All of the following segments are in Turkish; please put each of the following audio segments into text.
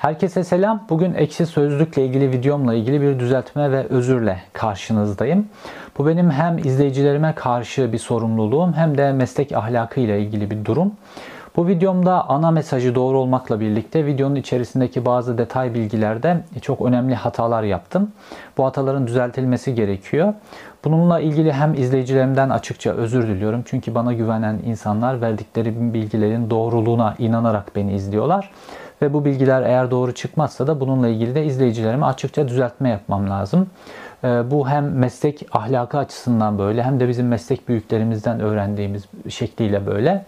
Herkese selam. Bugün ekşi sözlükle ilgili videomla ilgili bir düzeltme ve özürle karşınızdayım. Bu benim hem izleyicilerime karşı bir sorumluluğum hem de meslek ahlakıyla ilgili bir durum. Bu videomda ana mesajı doğru olmakla birlikte videonun içerisindeki bazı detay bilgilerde çok önemli hatalar yaptım. Bu hataların düzeltilmesi gerekiyor. Bununla ilgili hem izleyicilerimden açıkça özür diliyorum. Çünkü bana güvenen insanlar verdikleri bilgilerin doğruluğuna inanarak beni izliyorlar. Ve bu bilgiler eğer doğru çıkmazsa da bununla ilgili de izleyicilerime açıkça düzeltme yapmam lazım. Ee, bu hem meslek ahlakı açısından böyle hem de bizim meslek büyüklerimizden öğrendiğimiz şekliyle böyle.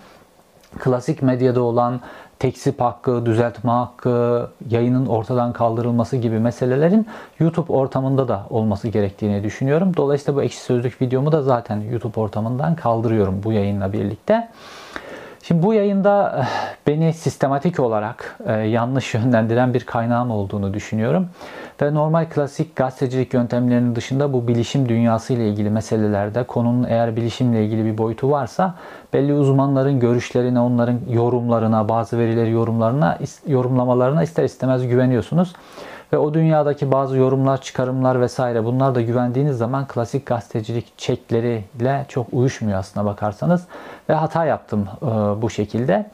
Klasik medyada olan teksip hakkı, düzeltme hakkı, yayının ortadan kaldırılması gibi meselelerin YouTube ortamında da olması gerektiğini düşünüyorum. Dolayısıyla bu ekşi sözlük videomu da zaten YouTube ortamından kaldırıyorum bu yayınla birlikte. Şimdi bu yayında eh, beni sistematik olarak eh, yanlış yönlendiren bir kaynağım olduğunu düşünüyorum. Ve normal klasik gazetecilik yöntemlerinin dışında bu bilişim dünyası ile ilgili meselelerde konunun eğer bilişimle ilgili bir boyutu varsa belli uzmanların görüşlerine, onların yorumlarına, bazı verileri yorumlarına, yorumlamalarına ister istemez güveniyorsunuz. Ve o dünyadaki bazı yorumlar, çıkarımlar vesaire bunlar da güvendiğiniz zaman klasik gazetecilik çekleriyle çok uyuşmuyor aslına bakarsanız. Ve hata yaptım e, bu şekilde.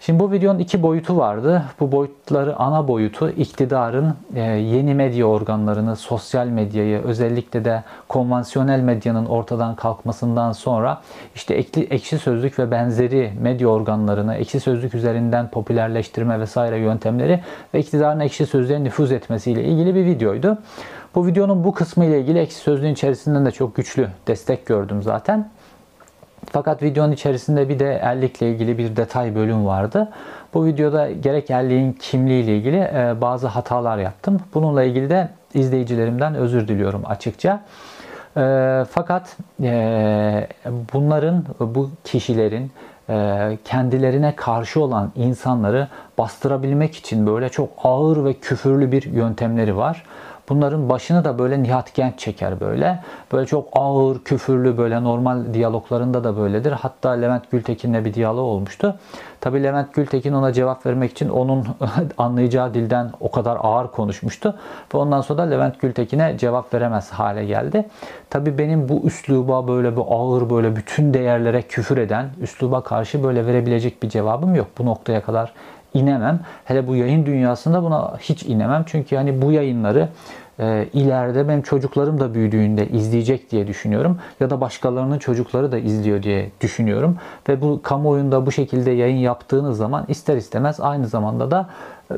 Şimdi bu videonun iki boyutu vardı. Bu boyutları ana boyutu iktidarın e, yeni medya organlarını, sosyal medyayı, özellikle de konvansiyonel medyanın ortadan kalkmasından sonra işte ekşi sözlük ve benzeri medya organlarını ekşi sözlük üzerinden popülerleştirme vesaire yöntemleri ve iktidarın ekşi sözlüğe nüfuz etmesiyle ilgili bir videoydu. Bu videonun bu kısmı ile ilgili ekşi sözlüğün içerisinden de çok güçlü destek gördüm zaten. Fakat videonun içerisinde bir de erlikle ilgili bir detay bölüm vardı. Bu videoda gerek erliğin kimliği ile ilgili e, bazı hatalar yaptım. Bununla ilgili de izleyicilerimden özür diliyorum açıkça. E, fakat e, bunların, bu kişilerin kendilerine karşı olan insanları bastırabilmek için böyle çok ağır ve küfürlü bir yöntemleri var. Bunların başını da böyle Nihat Genç çeker böyle. Böyle çok ağır, küfürlü böyle normal diyaloglarında da böyledir. Hatta Levent Gültekin'le bir diyalog olmuştu. Tabii Levent Gültekin ona cevap vermek için onun anlayacağı dilden o kadar ağır konuşmuştu. Ve ondan sonra da Levent Gültekin'e cevap veremez hale geldi. Tabii benim bu üsluba böyle bir ağır böyle bütün değerlere küfür eden üsluba karşı böyle verebilecek bir cevabım yok. Bu noktaya kadar inemem. Hele bu yayın dünyasında buna hiç inemem. Çünkü hani bu yayınları e, ileride benim çocuklarım da büyüdüğünde izleyecek diye düşünüyorum. Ya da başkalarının çocukları da izliyor diye düşünüyorum. Ve bu kamuoyunda bu şekilde yayın yaptığınız zaman ister istemez aynı zamanda da e,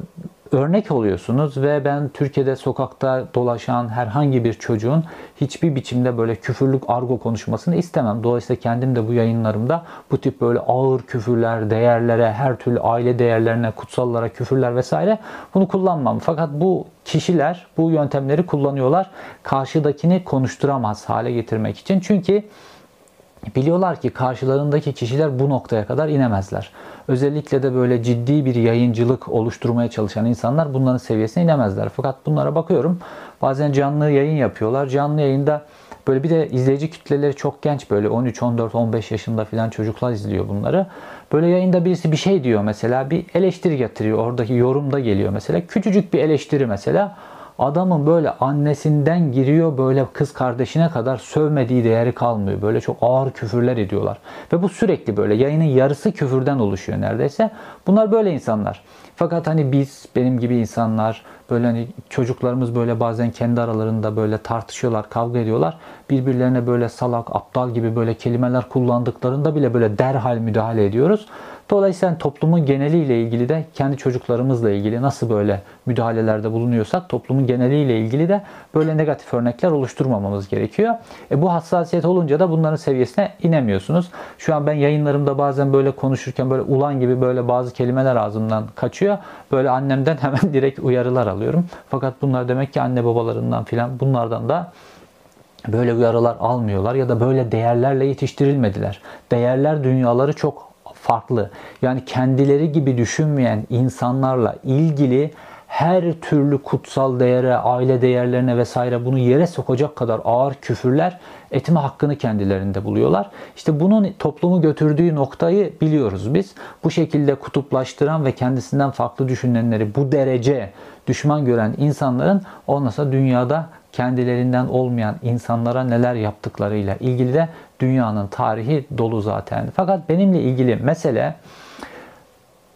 örnek oluyorsunuz ve ben Türkiye'de sokakta dolaşan herhangi bir çocuğun hiçbir biçimde böyle küfürlük argo konuşmasını istemem. Dolayısıyla kendim de bu yayınlarımda bu tip böyle ağır küfürler, değerlere, her türlü aile değerlerine, kutsallara küfürler vesaire bunu kullanmam. Fakat bu kişiler bu yöntemleri kullanıyorlar. Karşıdakini konuşturamaz hale getirmek için. Çünkü Biliyorlar ki karşılarındaki kişiler bu noktaya kadar inemezler. Özellikle de böyle ciddi bir yayıncılık oluşturmaya çalışan insanlar bunların seviyesine inemezler. Fakat bunlara bakıyorum bazen canlı yayın yapıyorlar. Canlı yayında böyle bir de izleyici kitleleri çok genç böyle 13, 14, 15 yaşında filan çocuklar izliyor bunları. Böyle yayında birisi bir şey diyor mesela bir eleştiri getiriyor. Oradaki yorumda geliyor mesela. Küçücük bir eleştiri mesela Adamın böyle annesinden giriyor böyle kız kardeşine kadar sövmediği değeri kalmıyor. Böyle çok ağır küfürler ediyorlar. Ve bu sürekli böyle yayının yarısı küfürden oluşuyor neredeyse. Bunlar böyle insanlar. Fakat hani biz benim gibi insanlar böyle hani çocuklarımız böyle bazen kendi aralarında böyle tartışıyorlar, kavga ediyorlar. Birbirlerine böyle salak, aptal gibi böyle kelimeler kullandıklarında bile böyle derhal müdahale ediyoruz. Dolayısıyla toplumun geneliyle ilgili de kendi çocuklarımızla ilgili nasıl böyle müdahalelerde bulunuyorsak toplumun geneliyle ilgili de böyle negatif örnekler oluşturmamamız gerekiyor. E bu hassasiyet olunca da bunların seviyesine inemiyorsunuz. Şu an ben yayınlarımda bazen böyle konuşurken böyle ulan gibi böyle bazı kelimeler ağzımdan kaçıyor. Böyle annemden hemen direkt uyarılar alıyorum. Fakat bunlar demek ki anne babalarından filan bunlardan da böyle uyarılar almıyorlar ya da böyle değerlerle yetiştirilmediler. Değerler dünyaları çok farklı. Yani kendileri gibi düşünmeyen insanlarla ilgili her türlü kutsal değere, aile değerlerine vesaire bunu yere sokacak kadar ağır küfürler etme hakkını kendilerinde buluyorlar. İşte bunun toplumu götürdüğü noktayı biliyoruz biz. Bu şekilde kutuplaştıran ve kendisinden farklı düşünenleri bu derece düşman gören insanların ondan dünyada kendilerinden olmayan insanlara neler yaptıklarıyla ilgili de dünyanın tarihi dolu zaten. Fakat benimle ilgili mesele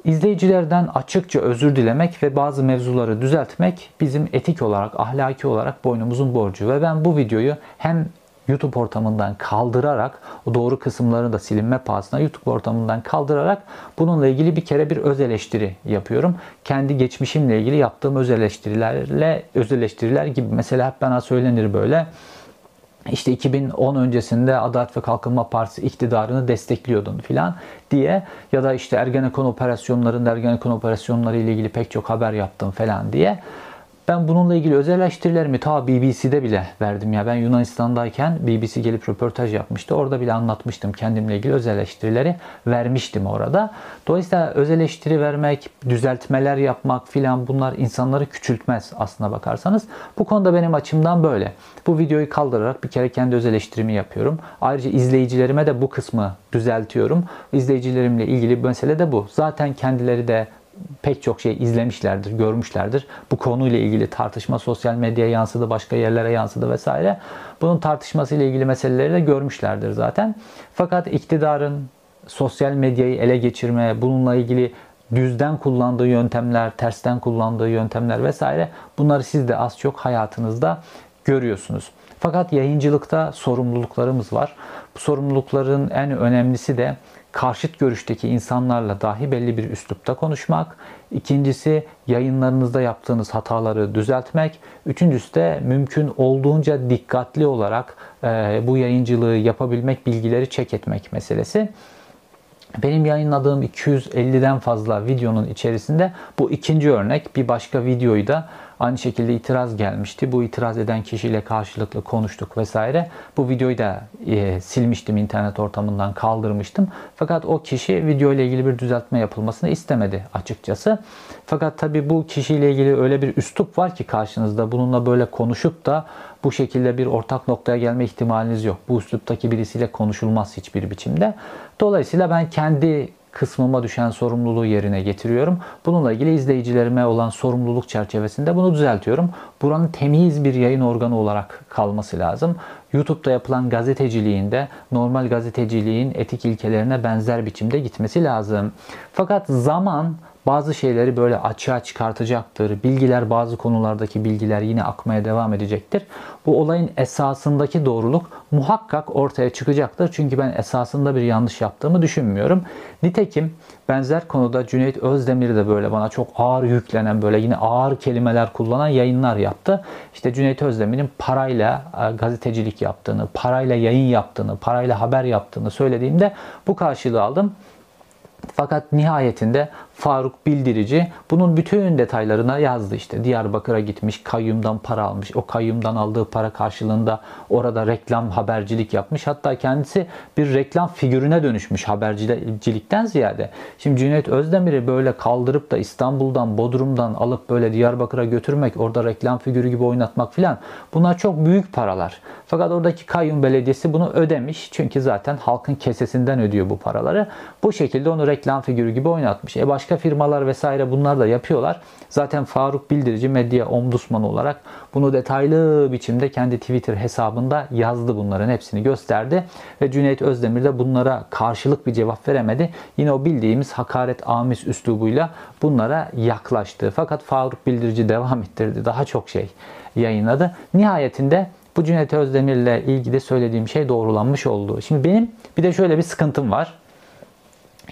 izleyicilerden açıkça özür dilemek ve bazı mevzuları düzeltmek bizim etik olarak, ahlaki olarak boynumuzun borcu. Ve ben bu videoyu hem YouTube ortamından kaldırarak o doğru kısımlarını da silinme pahasına YouTube ortamından kaldırarak bununla ilgili bir kere bir öz eleştiri yapıyorum. Kendi geçmişimle ilgili yaptığım öz eleştirilerle öz eleştiriler gibi mesela hep bana söylenir böyle işte 2010 öncesinde Adalet ve Kalkınma Partisi iktidarını destekliyordun filan diye ya da işte Ergenekon operasyonlarında Ergenekon operasyonları ile ilgili pek çok haber yaptım falan diye ben bununla ilgili özel eleştirilerimi ta BBC'de bile verdim ya. Ben Yunanistan'dayken BBC gelip röportaj yapmıştı. Orada bile anlatmıştım kendimle ilgili özel eleştirileri vermiştim orada. Dolayısıyla özel vermek, düzeltmeler yapmak filan bunlar insanları küçültmez aslına bakarsanız. Bu konuda benim açımdan böyle. Bu videoyu kaldırarak bir kere kendi özel eleştirimi yapıyorum. Ayrıca izleyicilerime de bu kısmı düzeltiyorum. İzleyicilerimle ilgili mesele de bu. Zaten kendileri de pek çok şey izlemişlerdir, görmüşlerdir. Bu konuyla ilgili tartışma sosyal medyaya yansıdı, başka yerlere yansıdı vesaire. Bunun tartışması ile ilgili meseleleri de görmüşlerdir zaten. Fakat iktidarın sosyal medyayı ele geçirme, bununla ilgili düzden kullandığı yöntemler, tersten kullandığı yöntemler vesaire bunları siz de az çok hayatınızda görüyorsunuz. Fakat yayıncılıkta sorumluluklarımız var. Bu sorumlulukların en önemlisi de karşıt görüşteki insanlarla dahi belli bir üslupta konuşmak. İkincisi yayınlarınızda yaptığınız hataları düzeltmek. Üçüncüsü de mümkün olduğunca dikkatli olarak e, bu yayıncılığı yapabilmek, bilgileri çek etmek meselesi. Benim yayınladığım 250'den fazla videonun içerisinde bu ikinci örnek. Bir başka videoyu da Aynı şekilde itiraz gelmişti. Bu itiraz eden kişiyle karşılıklı konuştuk vesaire. Bu videoyu da e, silmiştim internet ortamından kaldırmıştım. Fakat o kişi video ile ilgili bir düzeltme yapılmasını istemedi açıkçası. Fakat tabi bu kişiyle ilgili öyle bir üslup var ki karşınızda bununla böyle konuşup da bu şekilde bir ortak noktaya gelme ihtimaliniz yok. Bu üsluptaki birisiyle konuşulmaz hiçbir biçimde. Dolayısıyla ben kendi kısmıma düşen sorumluluğu yerine getiriyorum. Bununla ilgili izleyicilerime olan sorumluluk çerçevesinde bunu düzeltiyorum. Buranın temiz bir yayın organı olarak kalması lazım. YouTube'da yapılan gazeteciliğinde normal gazeteciliğin etik ilkelerine benzer biçimde gitmesi lazım. Fakat zaman bazı şeyleri böyle açığa çıkartacaktır. Bilgiler bazı konulardaki bilgiler yine akmaya devam edecektir. Bu olayın esasındaki doğruluk muhakkak ortaya çıkacaktır. Çünkü ben esasında bir yanlış yaptığımı düşünmüyorum. Nitekim benzer konuda Cüneyt Özdemir de böyle bana çok ağır yüklenen böyle yine ağır kelimeler kullanan yayınlar yaptı. İşte Cüneyt Özdemir'in parayla e, gazetecilik yaptığını, parayla yayın yaptığını, parayla haber yaptığını söylediğimde bu karşılığı aldım. Fakat nihayetinde Faruk Bildirici bunun bütün detaylarına yazdı işte. Diyarbakır'a gitmiş, kayyumdan para almış. O kayyumdan aldığı para karşılığında orada reklam habercilik yapmış. Hatta kendisi bir reklam figürüne dönüşmüş habercilikten ziyade. Şimdi Cüneyt Özdemir'i böyle kaldırıp da İstanbul'dan, Bodrum'dan alıp böyle Diyarbakır'a götürmek, orada reklam figürü gibi oynatmak filan bunlar çok büyük paralar. Fakat oradaki kayyum belediyesi bunu ödemiş. Çünkü zaten halkın kesesinden ödüyor bu paraları. Bu şekilde onu reklam figürü gibi oynatmış. E başka firmalar vesaire bunlar da yapıyorlar. Zaten Faruk Bildirici medya omdusmanı olarak bunu detaylı biçimde kendi Twitter hesabında yazdı bunların hepsini gösterdi. Ve Cüneyt Özdemir de bunlara karşılık bir cevap veremedi. Yine o bildiğimiz hakaret amis üslubuyla bunlara yaklaştı. Fakat Faruk Bildirici devam ettirdi. Daha çok şey yayınladı. Nihayetinde bu Cüneyt Özdemir ile ilgili söylediğim şey doğrulanmış oldu. Şimdi benim bir de şöyle bir sıkıntım var.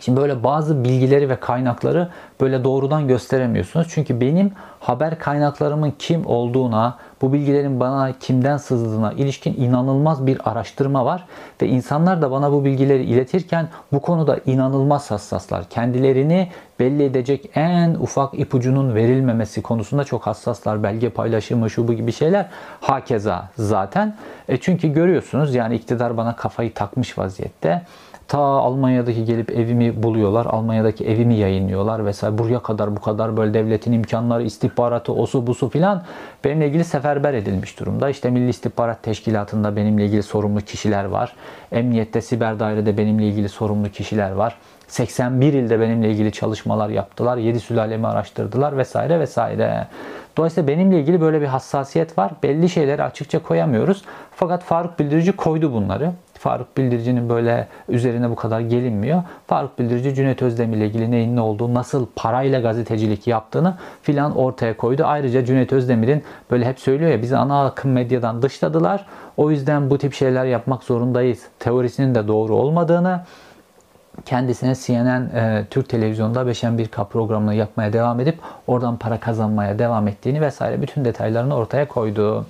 Şimdi böyle bazı bilgileri ve kaynakları böyle doğrudan gösteremiyorsunuz. Çünkü benim haber kaynaklarımın kim olduğuna, bu bilgilerin bana kimden sızdığına ilişkin inanılmaz bir araştırma var. Ve insanlar da bana bu bilgileri iletirken bu konuda inanılmaz hassaslar. Kendilerini belli edecek en ufak ipucunun verilmemesi konusunda çok hassaslar. Belge paylaşımı, şu bu gibi şeyler hakeza zaten. E çünkü görüyorsunuz yani iktidar bana kafayı takmış vaziyette Ta Almanya'daki gelip evimi buluyorlar. Almanya'daki evimi yayınlıyorlar vesaire. Buraya kadar bu kadar böyle devletin imkanları, istihbaratı, osu busu filan benimle ilgili seferber edilmiş durumda. İşte Milli İstihbarat Teşkilatı'nda benimle ilgili sorumlu kişiler var. Emniyette, siber dairede benimle ilgili sorumlu kişiler var. 81 ilde benimle ilgili çalışmalar yaptılar. 7 sülalemi araştırdılar vesaire vesaire. Dolayısıyla benimle ilgili böyle bir hassasiyet var. Belli şeyleri açıkça koyamıyoruz. Fakat Faruk Bildirici koydu bunları. Faruk Bildirici'nin böyle üzerine bu kadar gelinmiyor. Faruk Bildirici Cüneyt Özdemir ile ilgili neyin ne olduğu, nasıl parayla gazetecilik yaptığını filan ortaya koydu. Ayrıca Cüneyt Özdemir'in böyle hep söylüyor ya bizi ana akım medyadan dışladılar. O yüzden bu tip şeyler yapmak zorundayız. Teorisinin de doğru olmadığını, kendisine CNN e, Türk televizyonda 5'en 1K programını yapmaya devam edip oradan para kazanmaya devam ettiğini vesaire bütün detaylarını ortaya koydu.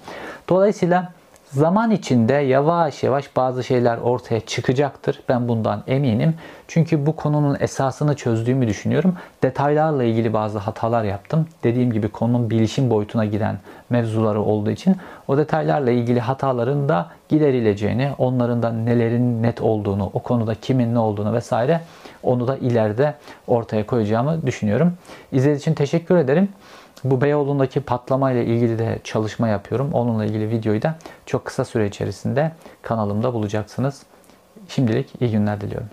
Dolayısıyla zaman içinde yavaş yavaş bazı şeyler ortaya çıkacaktır. Ben bundan eminim. Çünkü bu konunun esasını çözdüğümü düşünüyorum. Detaylarla ilgili bazı hatalar yaptım. Dediğim gibi konunun bilişim boyutuna giden mevzuları olduğu için o detaylarla ilgili hataların da giderileceğini, onların da nelerin net olduğunu, o konuda kimin ne olduğunu vesaire onu da ileride ortaya koyacağımı düşünüyorum. İzlediğiniz için teşekkür ederim. Bu Beyoğlu'ndaki patlama ile ilgili de çalışma yapıyorum. Onunla ilgili videoyu da çok kısa süre içerisinde kanalımda bulacaksınız. Şimdilik iyi günler diliyorum.